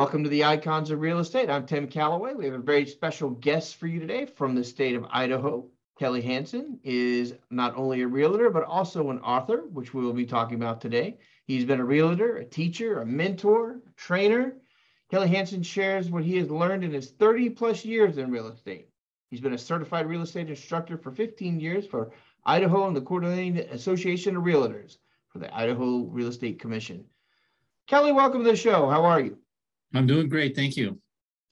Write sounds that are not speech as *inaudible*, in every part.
Welcome to the Icons of Real Estate. I'm Tim Calloway. We have a very special guest for you today from the state of Idaho. Kelly Hanson is not only a realtor, but also an author, which we will be talking about today. He's been a realtor, a teacher, a mentor, a trainer. Kelly Hanson shares what he has learned in his 30 plus years in real estate. He's been a certified real estate instructor for 15 years for Idaho and the d'Alene Association of Realtors for the Idaho Real Estate Commission. Kelly, welcome to the show. How are you? I'm doing great. Thank you.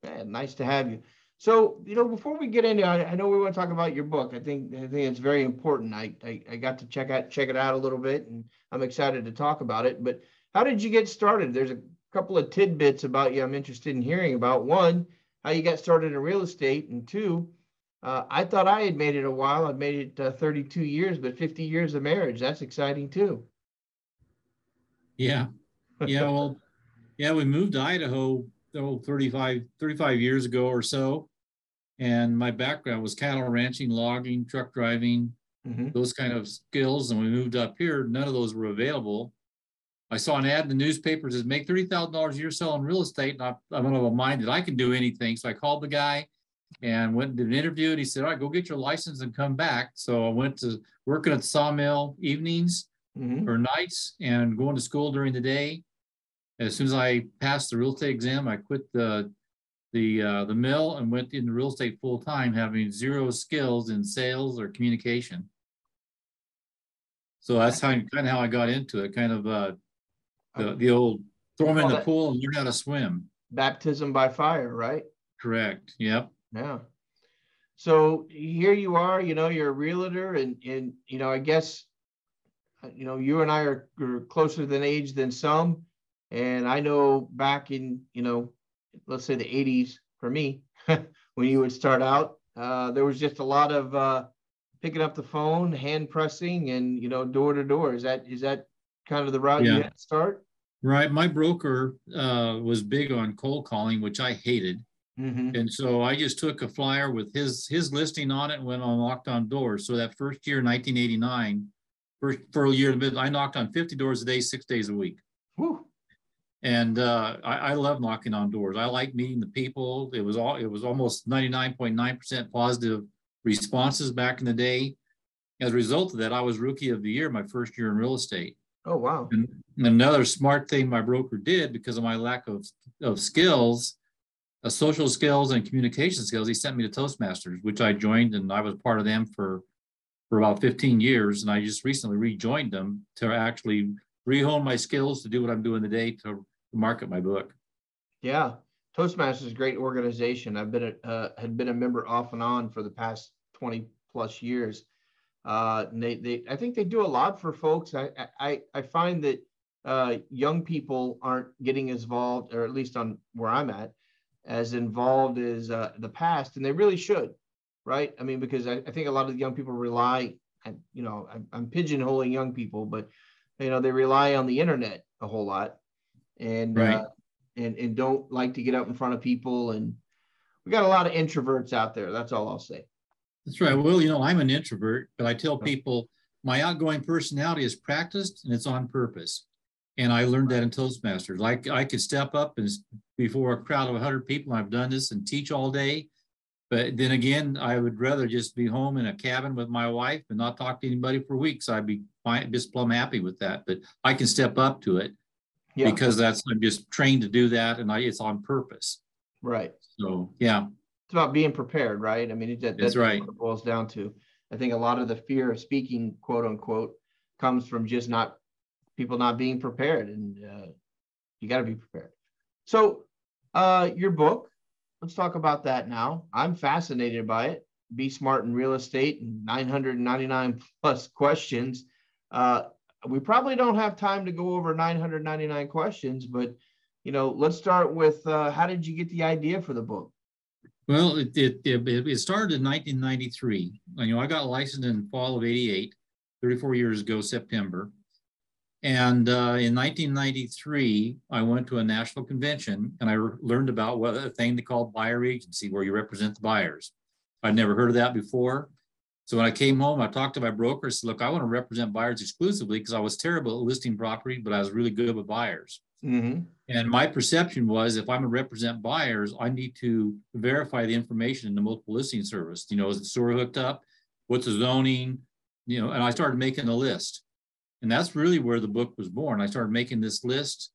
Yeah, nice to have you. So, you know, before we get into, I, I know we want to talk about your book. I think I think it's very important. I, I, I got to check out check it out a little bit, and I'm excited to talk about it. But how did you get started? There's a couple of tidbits about you I'm interested in hearing about. One, how you got started in real estate, and two, uh, I thought I had made it a while. I've made it uh, 32 years, but 50 years of marriage. That's exciting too. Yeah. Yeah. Well, yeah, we moved to Idaho oh, 35, 35 years ago or so. And my background was cattle ranching, logging, truck driving, mm-hmm. those kind of skills. And we moved up here, none of those were available. I saw an ad in the newspapers that make $30,000 a year selling real estate. And I, I'm of a mind that I can do anything. So I called the guy and went and did an interview. And he said, All right, go get your license and come back. So I went to working at the sawmill evenings mm-hmm. or nights and going to school during the day as soon as I passed the real estate exam, I quit the the uh, the mill and went into real estate full time, having zero skills in sales or communication. So that's how kind of how I got into it. Kind of uh, the the old throw them in the pool and learn how to swim. Baptism by fire, right? Correct. Yep. Yeah. So here you are. You know, you're a realtor, and and you know, I guess, you know, you and I are, are closer than age than some and I know back in, you know, let's say the 80s for me, *laughs* when you would start out, uh, there was just a lot of uh, picking up the phone, hand pressing, and you know, door to door. Is that is that kind of the route yeah. you had to start? Right. My broker uh, was big on cold calling, which I hated. Mm-hmm. And so I just took a flyer with his his listing on it and went on knocked on doors. So that first year, 1989, first for a year, I knocked on 50 doors a day, six days a week. Whew and uh, I, I, love knocking on doors. I like meeting the people. It was all it was almost 99.9% positive responses back in the day. As a result of that, I was rookie of the year my first year in real estate. Oh wow! And, another smart thing my broker did because of my lack of of skills, uh, social skills and communication skills, he sent me to Toastmasters, which I joined, and I was part of them for for about 15 years. And I just recently rejoined them to actually rehone my skills to do what I'm doing today to market my book. Yeah, Toastmasters is a great organization. I've been a, uh, had been a member off and on for the past 20 plus years. Uh, they, they, I think they do a lot for folks. I, I, I find that uh, young people aren't getting as involved, or at least on where I'm at, as involved as uh, the past, and they really should, right? I mean, because I, I think a lot of young people rely, and you know, I'm, I'm pigeonholing young people, but you know, they rely on the internet a whole lot, and right. uh, and and don't like to get up in front of people. And we got a lot of introverts out there. That's all I'll say. That's right. Well, you know, I'm an introvert, but I tell people my outgoing personality is practiced and it's on purpose. And I learned that in Toastmasters. Like I could step up and before a crowd of 100 people, I've done this and teach all day. But then again, I would rather just be home in a cabin with my wife and not talk to anybody for weeks. I'd be fine, just plumb happy with that. But I can step up to it yeah. because that's I'm just trained to do that, and I, it's on purpose. Right. So yeah, it's about being prepared, right? I mean, that, that's, right. What it boils down to. I think a lot of the fear of speaking, quote unquote, comes from just not people not being prepared, and uh, you got to be prepared. So, uh, your book. Let's talk about that now. I'm fascinated by it. Be Smart in Real Estate and 999 plus questions. Uh, we probably don't have time to go over 999 questions, but you know, let's start with uh, how did you get the idea for the book? Well, it, it, it, it started in 1993. You know, I got licensed in fall of 88, 34 years ago, September. And uh, in 1993, I went to a national convention and I learned about what a thing they called buyer agency, where you represent the buyers. I'd never heard of that before. So when I came home, I talked to my broker. I said, "Look, I want to represent buyers exclusively because I was terrible at listing property, but I was really good with buyers." Mm-hmm. And my perception was, if I'm going to represent buyers, I need to verify the information in the multiple listing service. You know, is the sewer hooked up? What's the zoning? You know, and I started making a list. And that's really where the book was born. I started making this list,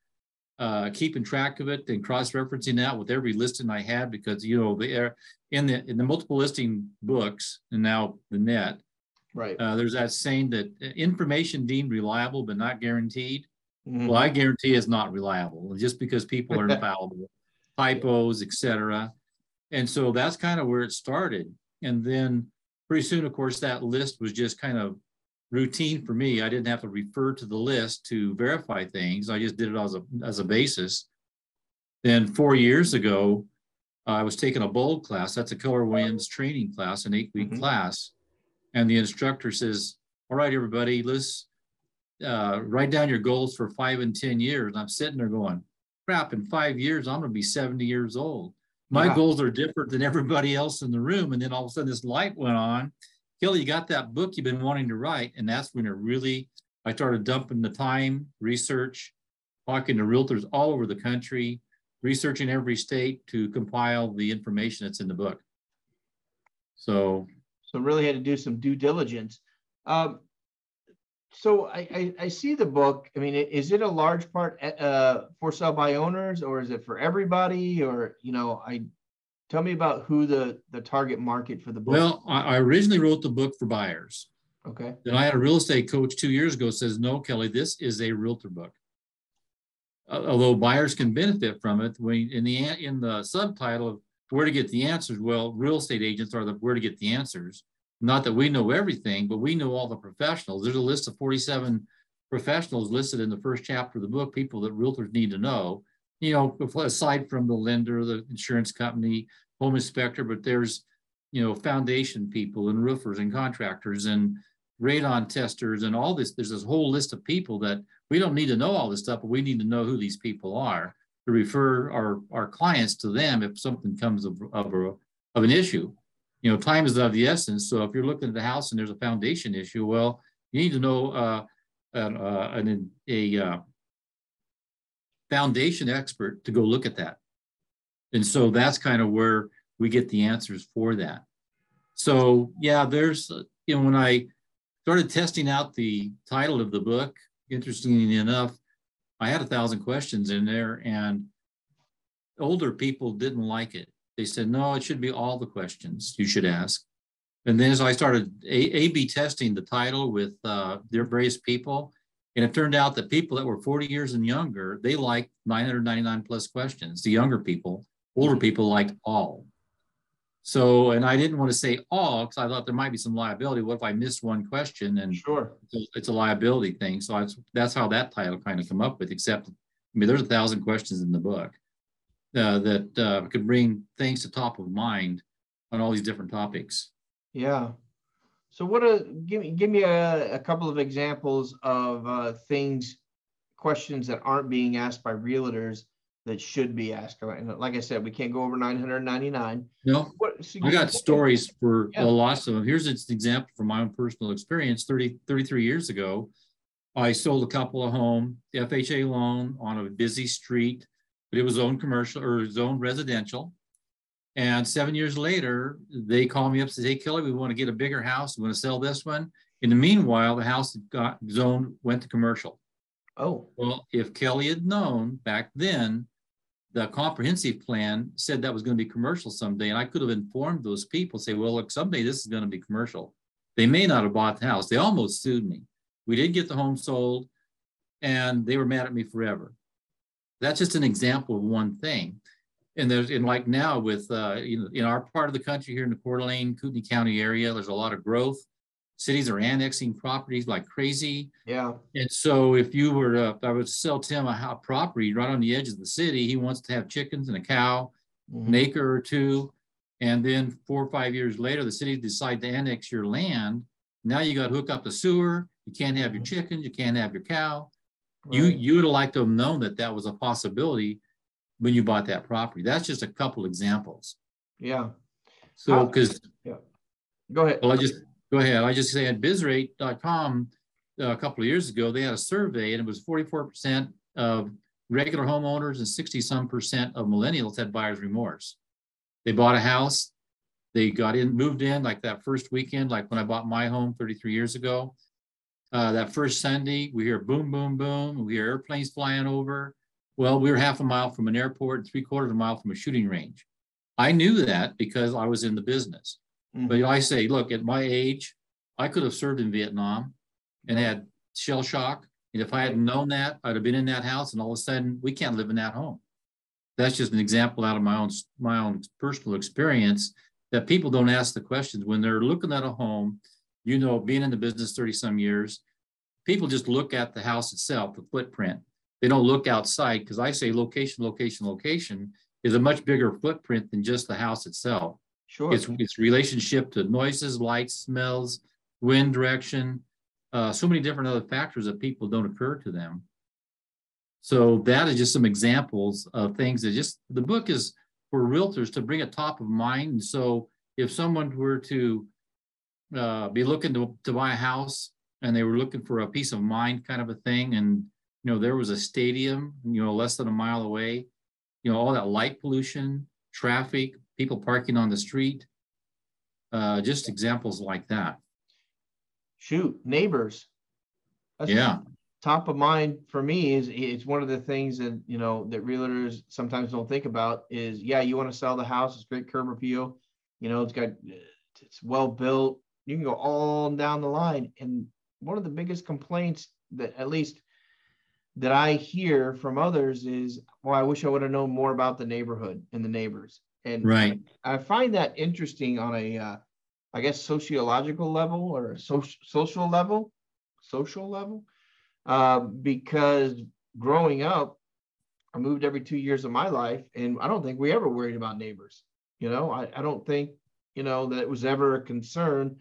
uh, keeping track of it and cross-referencing that with every listing I had because you know the in the in the multiple listing books and now the net. Right. Uh, there's that saying that uh, information deemed reliable but not guaranteed. Mm-hmm. Well, I guarantee it's not reliable just because people are *laughs* infallible, typos, etc. And so that's kind of where it started. And then pretty soon, of course, that list was just kind of routine for me. I didn't have to refer to the list to verify things. I just did it as a as a basis. Then four years ago, I was taking a bold class. That's a Keller Williams training class, an eight week mm-hmm. class, and the instructor says, "All right, everybody, let's uh, write down your goals for five and ten years." And I'm sitting there going, "Crap! In five years, I'm going to be 70 years old." My yeah. goals are different than everybody else in the room. And then all of a sudden, this light went on, Kelly, you got that book you've been wanting to write. And that's when it really, I started dumping the time, research, talking to realtors all over the country, researching every state to compile the information that's in the book. So, so really had to do some due diligence. Um, so I, I, I, see the book. I mean, is it a large part uh, for sell by owners, or is it for everybody? Or you know, I Tell me about who the the target market for the book. Well, I, originally wrote the book for buyers. Okay. Then I had a real estate coach two years ago says, "No, Kelly, this is a realtor book." Uh, although buyers can benefit from it, when in the in the subtitle of where to get the answers, well, real estate agents are the where to get the answers. Not that we know everything, but we know all the professionals. There's a list of 47 professionals listed in the first chapter of the book, people that realtors need to know. You know, aside from the lender, the insurance company, home inspector, but there's, you know, foundation people and roofers and contractors and radon testers and all this. There's this whole list of people that we don't need to know all this stuff, but we need to know who these people are to refer our, our clients to them if something comes of, of, a, of an issue. You know, time is of the essence. So if you're looking at the house and there's a foundation issue, well, you need to know uh, an, uh, an, a uh, foundation expert to go look at that. And so that's kind of where we get the answers for that. So yeah, there's, you know, when I started testing out the title of the book, interestingly enough, I had a thousand questions in there and older people didn't like it. They said, no, it should be all the questions you should ask. And then as I started A-B testing the title with uh, their various people, and it turned out that people that were 40 years and younger, they liked 999 plus questions. The younger people, older people liked all. So, and I didn't want to say all because I thought there might be some liability. What if I missed one question? And sure, it's a, it's a liability thing. So I, that's how that title kind of come up with. Except, I mean, there's a thousand questions in the book uh, that uh, could bring things to top of mind on all these different topics. Yeah. So, what a give me give me a, a couple of examples of uh, things, questions that aren't being asked by realtors that should be asked. Like I said, we can't go over 999. No, what, so I got stories for yeah. lots of them. Here's an example from my own personal experience. 30, 33 years ago, I sold a couple of home FHA loan on a busy street, but it was owned commercial or zoned residential. And seven years later, they call me up and said, Hey, Kelly, we want to get a bigger house. We want to sell this one. In the meanwhile, the house that got zoned went to commercial. Oh. Well, if Kelly had known back then the comprehensive plan said that was going to be commercial someday. And I could have informed those people, say, well, look, someday this is going to be commercial. They may not have bought the house. They almost sued me. We did get the home sold and they were mad at me forever. That's just an example of one thing. And there's in like now with uh, you know in our part of the country here in the Coeur d'Alene, Kootenai County area, there's a lot of growth. Cities are annexing properties like crazy. Yeah. And so if you were to, I would sell Tim a house property right on the edge of the city, he wants to have chickens and a cow, Mhm. an acre or two. And then four or five years later, the city decide to annex your land. Now you got to hook up the sewer. You can't have your Mhm. chickens. You can't have your cow. You you would have liked to have known that that was a possibility when you bought that property. That's just a couple examples. Yeah. So because Go ahead. well, I just go ahead. I just say at bizrate.com uh, a couple of years ago, they had a survey and it was 44% of regular homeowners and 60 some percent of millennials had buyer's remorse. They bought a house, they got in, moved in like that first weekend, like when I bought my home 33 years ago. Uh, that first Sunday, we hear boom, boom, boom. We hear airplanes flying over. Well, we were half a mile from an airport, three quarters of a mile from a shooting range. I knew that because I was in the business. But Mhm. I say, look, at my age, I could have served in Vietnam and had shell shock. And if I hadn't known that, I'd have been in that house and all of a sudden we can't live in that home. That's just an example out of my own my own personal experience that people don't ask the questions when they're looking at a home, you know, being in the business 30 some years, people just look at the house itself, the footprint. They don't look outside because I say location, location, location is a much bigger footprint than just the house itself. Sure. Its, its relationship to noises, lights, smells, wind direction, uh, so many different other factors that people don't occur to them. So that is just some examples of things that just the book is for realtors to bring it top of mind. And so if someone were to uh, be looking to, to buy a house and they were looking for a peace of mind kind of a thing, and you know there was a stadium, you know, less than a mile away, you know, all that light pollution, traffic, people parking on the street, uh, just examples like that. Shoot, neighbors. That's Yeah. Top of mind for me is it's one of the things that you know that realtors sometimes don't think about is yeah you want to sell the house it's great curb appeal you know it's got it's well built you can go all down the line and one of the biggest complaints that at least that I hear from others is well I wish I would have known more about the neighborhood and the neighbors and Right. I find that interesting on a, uh, I guess, sociological level or a social social level, social level, uh, because growing up, I moved every two years of my life, and I don't think we ever worried about neighbors. You know, I, I don't think you know that it was ever a concern.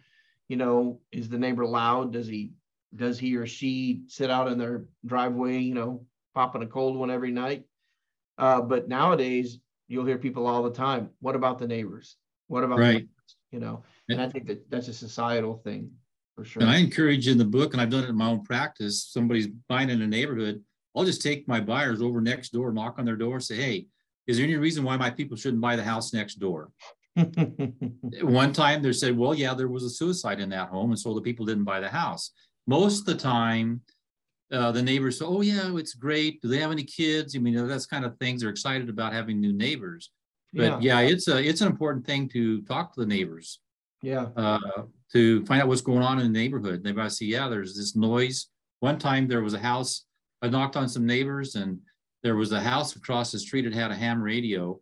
You know, is the neighbor loud? Does he does he or she sit out in their driveway? You know, popping a cold one every night. Uh, but nowadays, you'll hear people all the time. What about the neighbors? What about Right. neighbors?" you know? And I think that that's a societal thing for sure. And I encourage in the book, and I've done it in my own practice, somebody's buying in a neighborhood, I'll just take my buyers over next door, knock on their door, say, hey, is there any reason why my people shouldn't buy the house next door? *laughs* One time they said, well, yeah, there was a suicide in that home. And so the people didn't buy the house. Most of the time, uh, the neighbors say, oh, yeah, it's great. Do they have any kids? I mean, that's kind of things they're excited about having new neighbors. But yeah, it's a it's an important thing to talk to the neighbors yeah, uh, to find out what's going on in the neighborhood. They might see, yeah, there's this noise. One time there was a house, I knocked on some neighbors and there was a house across the street that had a ham radio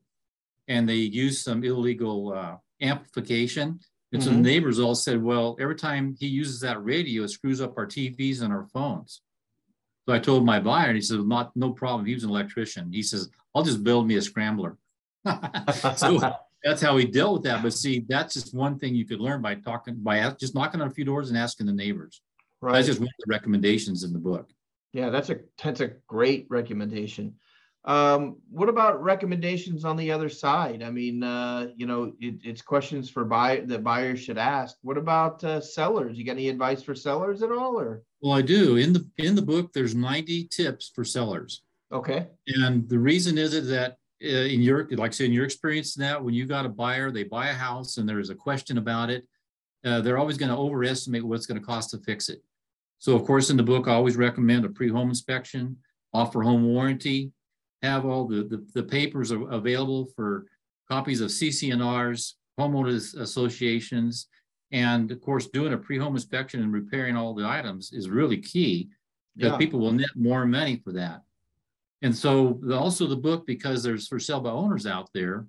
and they used some illegal uh, amplification. And so the Mhm. neighbors all said, well, every time he uses that radio, it screws up our TVs and our phones. So I told my buyer, and he said, not, no problem. He was an electrician. He says, I'll just build me a scrambler. *laughs* so *laughs* that's how we dealt with that. But see, that's just one thing you could learn by talking, by just knocking on a few doors and asking the neighbors. right. That's just one of the recommendations in the book. Yeah, that's a that's a great recommendation. Um, what about recommendations on the other side? I mean, uh, you know, it, it's questions for buy that buyers should ask. What about uh, sellers? You got any advice for sellers at all, or Well, I do. In the in the book, there's 90 tips for sellers. okay? And the reason is it that uh, in your, like I say, in your experience now, when you got a buyer, they buy a house and there's a question about it, uh, they're always going to overestimate what's going to cost to fix it. So of course, in the book, I always recommend a pre-home inspection, offer home warranty, have all the, the, the papers available for copies of CC&Rs, homeowners associations, and of course, doing a pre-home inspection and repairing all the items is really key because Yeah. people will net more money for that. And so the, also the book, because there's for sale by owners out there,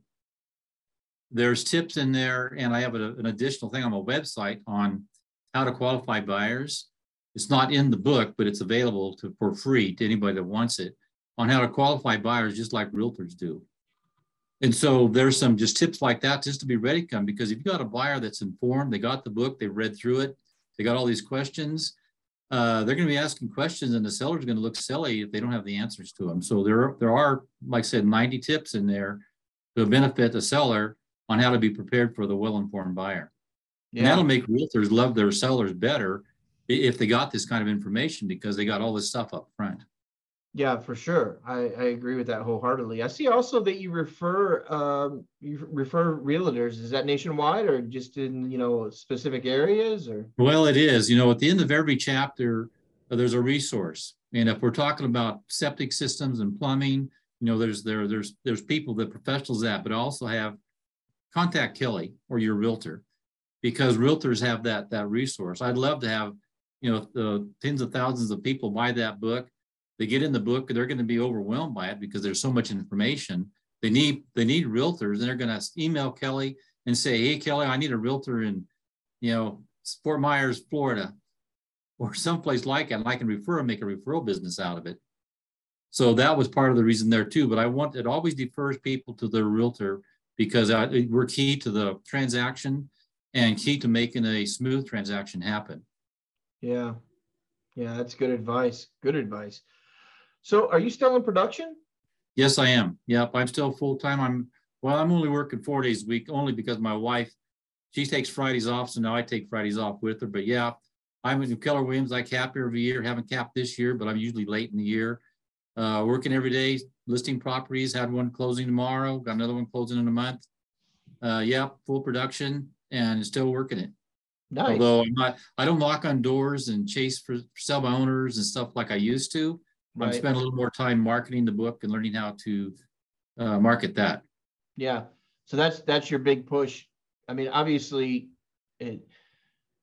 there's tips in there, and I have a, an additional thing on my website on how to qualify buyers. It's not in the book, but it's available to for free to anybody that wants it on how to qualify buyers, just like realtors do. And so there's some just tips like that just to be ready to come because if you got a buyer that's informed, they got the book, they read through it, they got all these questions, uh, they're going to be asking questions and the seller's going to look silly if they don't have the answers to them. So there, there are, like I said, 90 tips in there to benefit the seller on how to be prepared for the well-informed buyer. Yeah. And that'll make realtors love their sellers better if they got this kind of information because they got all this stuff up front. Yeah, for sure. I, I agree with that wholeheartedly. I see also that you refer um, you refer realtors. Is that nationwide or just in you know specific areas or? Well, it is. You know, at the end of every chapter, uh, there's a resource, and if we're talking about septic systems and plumbing, you know, there's there there's there's people that professionals that, but also have contact Kelly or your realtor, because realtors have that that resource. I'd love to have you know the tens of thousands of people buy that book they get in the book, they're going to be overwhelmed by it because there's so much information. They need they need realtors, and they're going to email Kelly and say, "Hey, Kelly, I need a realtor in, you know, Fort Myers, Florida, or *laughs* someplace like it, and I can refer and make a referral business out of it." So that was part of the reason there too. But I want it always defers people to their realtor because I, we're key to the transaction and key to making a smooth transaction happen. Yeah, yeah, that's good advice. Good advice. So are you still in production? Yes, I am. Yep, I'm still full time. I'm well, I'm only working four days a week only because my wife, she takes Fridays off, so now I take Fridays off with her. But yeah, I'm in Keller Williams. I cap every year. Haven't capped this year, but I'm usually late in the year. Uh, working every day, listing properties. Had one closing tomorrow. Got another one closing in a month. Uh, yeah, full production and still working it. Nice. Although I'm not, I don't knock on doors and chase for sell by owners and stuff like I used to. Right. I've spent a little more time marketing the book and learning how to uh, market that. Yeah. So that's that's your big push. I mean, obviously, it,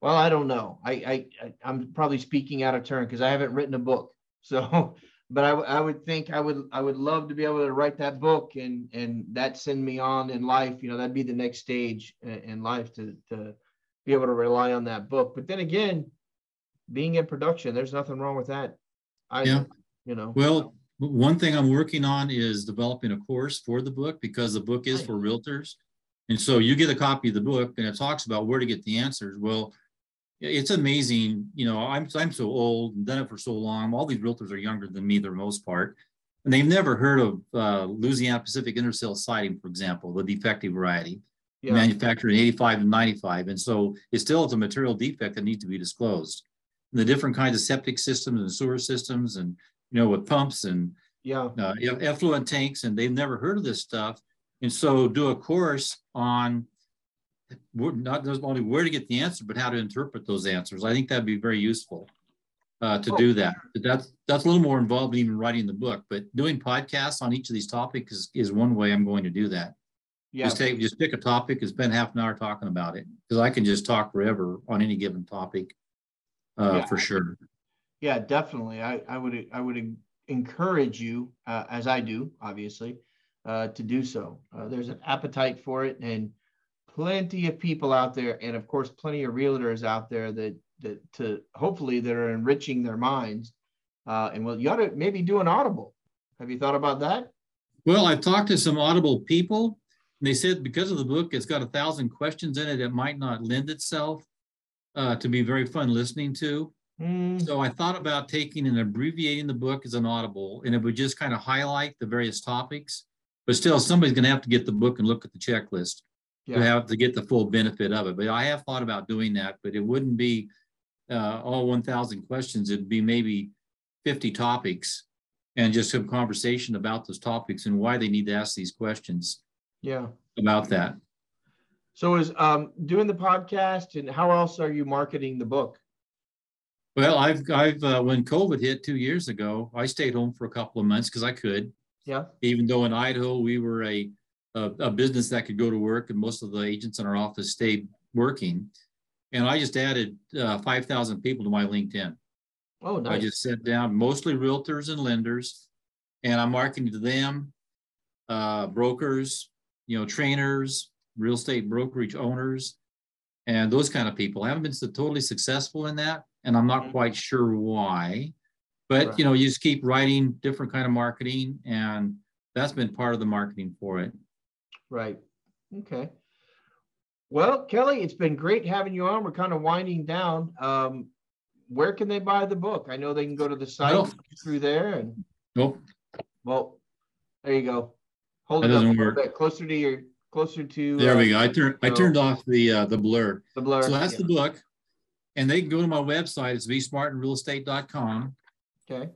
well, I don't know. I, I I'm probably speaking out of turn because I haven't written a book. *laughs* So, but I, I would think I would I would love to be able to write that book and and that send me on in life. You know, that'd be the next stage in life to to be able to rely on that book. But then again, being in production, there's nothing wrong with that. I, yeah you know. Well, one thing I'm working on is developing a course for the book because the book is for realtors. And so you get a copy of the book and it talks about where to get the answers. Well, it's amazing. You know, I'm, I'm so old and done it for so long. All these realtors are younger than me, the most part. And they've never heard of uh, Louisiana Pacific Inner-Seal siding, for example, the defective variety, yeah. manufactured in 85 and 95. And so it still is a material defect that needs to be disclosed. And the different kinds of septic systems and sewer systems and you know, with pumps and yeah, uh, effluent tanks, and they've never heard of this stuff. And so, do a course on not only where to get the answer, but how to interpret those answers. I think that'd be very useful uh, to oh, do that. But that's that's a little more involved than even writing the book. But doing podcasts on each of these topics is, is one way I'm going to do that. Yeah. Just take just pick a topic and spend half an hour talking about it because I can just talk forever on any given topic uh, yeah. for sure. Yeah, definitely. I, I would I would encourage you, uh, as I do, obviously, uh, to do so. Uh, there's an appetite for it, and plenty of people out there, and of course, plenty of realtors out there that that to hopefully that are enriching their minds. Uh, and well, you ought to maybe do an audible. Have you thought about that? Well, I've talked to some audible people. And they said because of the book, it's got a thousand questions in it. It might not lend itself uh, to be very fun listening to. Mm. So I thought about taking and abbreviating the book as an audible, and it would just kind of highlight the various topics. But still, somebody's going to have to get the book and look at the checklist yeah. to have to get the full benefit of it. But I have thought about doing that, but it wouldn't be uh, all 1,000 questions. It'd be maybe 50 topics, and just some conversation about those topics and why they need to ask these questions. Yeah. About that. So is um, doing the podcast, and how else are you marketing the book? Well, I've I've uh, when COVID hit two years ago, I stayed home for a couple of months because I could. Yeah. Even though in Idaho we were a, a, a business that could go to work, and most of the agents in our office stayed working, and I just added uh, five thousand people to my LinkedIn. Oh, nice. I just sat down, mostly realtors and lenders, and I'm marketing to them, uh, brokers, you know, trainers, real estate brokerage owners, and those kind of people. I haven't been so totally successful in that, and I'm not Mhm. quite sure why. But Right. you know, you just keep writing different kind of marketing, and that's been part of the marketing for it. Right. Okay. Well, Kelly, it's been great having you on. We're kind of winding down. Um, where can they buy the book? I know they can go to the site Well- through there and, Nope. well, there you go. Hold That it up a little work. bit closer to your, closer to. There uh, we go. I turned I turned off the uh, the blur. The blur. So that's Yeah. the book. And they can go to my website, it's besmartinrealestate.com. Okay.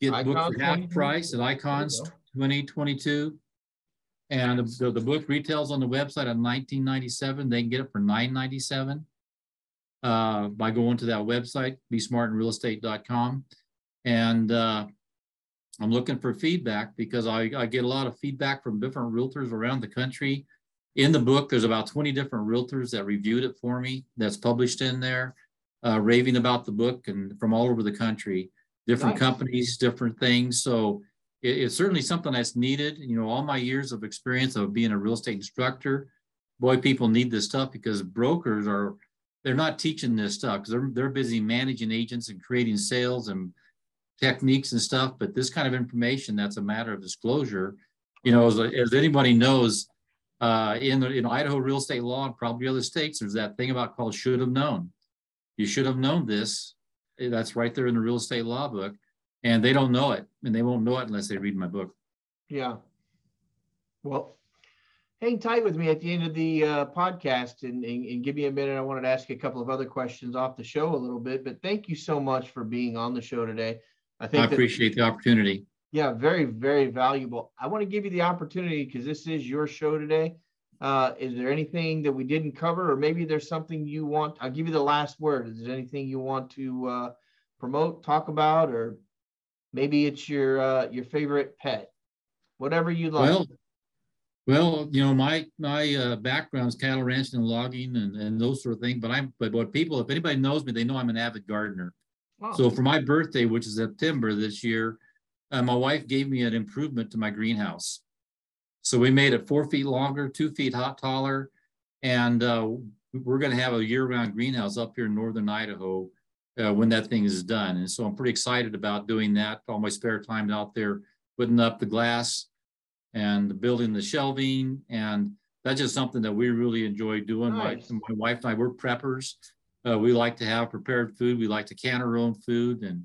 Get the book for half price at Icons 2022. And the, the book retails on the website at 1997. They can get it for 997 uh, by going to that website, besmartinrealestate.com. And uh, I'm looking for feedback because I, I get a lot of feedback from different realtors around the country. In the book, there's about 20 different realtors that reviewed it for me that's published in there, uh, raving about the book and from all over the country, different Nice. companies, different things. So it- it's certainly something that's needed. You know, all my years of experience of being a real estate instructor, boy, people need this stuff because brokers are, they're not teaching this stuff because they're, they're busy managing agents and creating sales and techniques and stuff. But this kind of information, that's a matter of disclosure. You know, as, as anybody knows, uh, in, the- in Idaho real estate law and probably other states, there's that thing about called should have known. You should have known this. Eh, That's right there in the real estate law book. And they don't know it, and they won't know it unless they read my book. Yeah. Well, hang tight with me at the end of the uh, podcast and, and, and give me a minute. I wanted to ask you a couple of other questions off the show a little bit, but thank you so much for being on the show today. I I think that- appreciate the opportunity. yeah, very, very valuable. I want to give you the opportunity because this is your show today. Uh, is there anything that we didn't cover, or maybe there's something you want? I'll give you the last word. Is there anything you want to uh, promote, talk about, or maybe it's your uh, your favorite pet? Whatever you like. Well, well, you know, my my uh, background is cattle ranching and logging and, and those sort of things. But I'm but what people, if anybody knows me, they know I'm an avid gardener. So for my birthday, which is September this year, uh, my wife gave me an improvement to my greenhouse. So we made it four feet longer, two feet hot taller, and uh, we're going to have a year-round greenhouse up here in northern Idaho uh, when that thing is done. And so I'm pretty excited about doing that. All my spare time out there, putting up the glass and building the shelving, and that's just something that we really enjoy doing. My, Nice. my wife and I, we're preppers. Uh, we like to have prepared food. We like to can our own food, and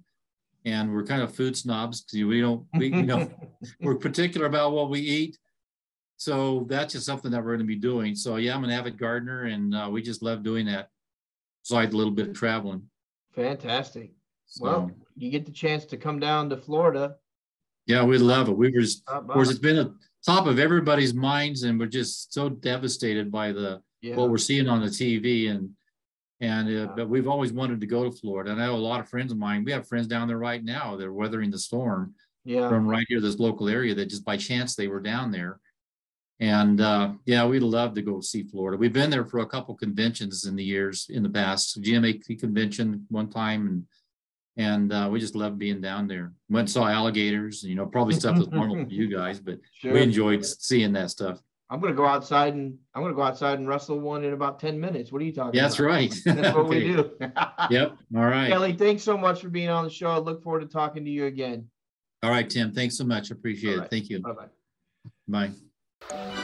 and we're kind of food snobs because we don't we you know *laughs* we're particular about what we eat. So that's just something that we're going to be doing. So yeah, I'm an avid gardener, and uh, we just love doing that. So I Besides a little bit of traveling. Fantastic. So, Well, you get the chance to come down to Florida. yeah, we love it. We were just, of course, it's been a top of everybody's minds, and we're just so devastated by the Yeah. what we're seeing on the TV and and uh, but we've always wanted to go to Florida. And I know a lot of friends of mine. We have friends down there right now. They're weathering the storm Yeah. from right here, this local area. That just by chance they were down there. And uh, yeah, we'd love to go see Florida. We've been there for a couple conventions in the years in the past. GMAC convention one time, and and uh, we just love being down there. Went and saw alligators. You know, probably stuff that's normal for you *laughs* guys, but Sure. we enjoyed seeing that stuff. I'm gonna go outside and I'm gonna go outside and wrestle one in about 10 minutes. What are you talking that's about? right. *laughs* That's what we do. Yep. All right. Kelly, thanks so much for being on the show. I look forward to talking to you again. All right, Tim. Thanks so much. Appreciate All it. Thank you. Bye bye. Bye.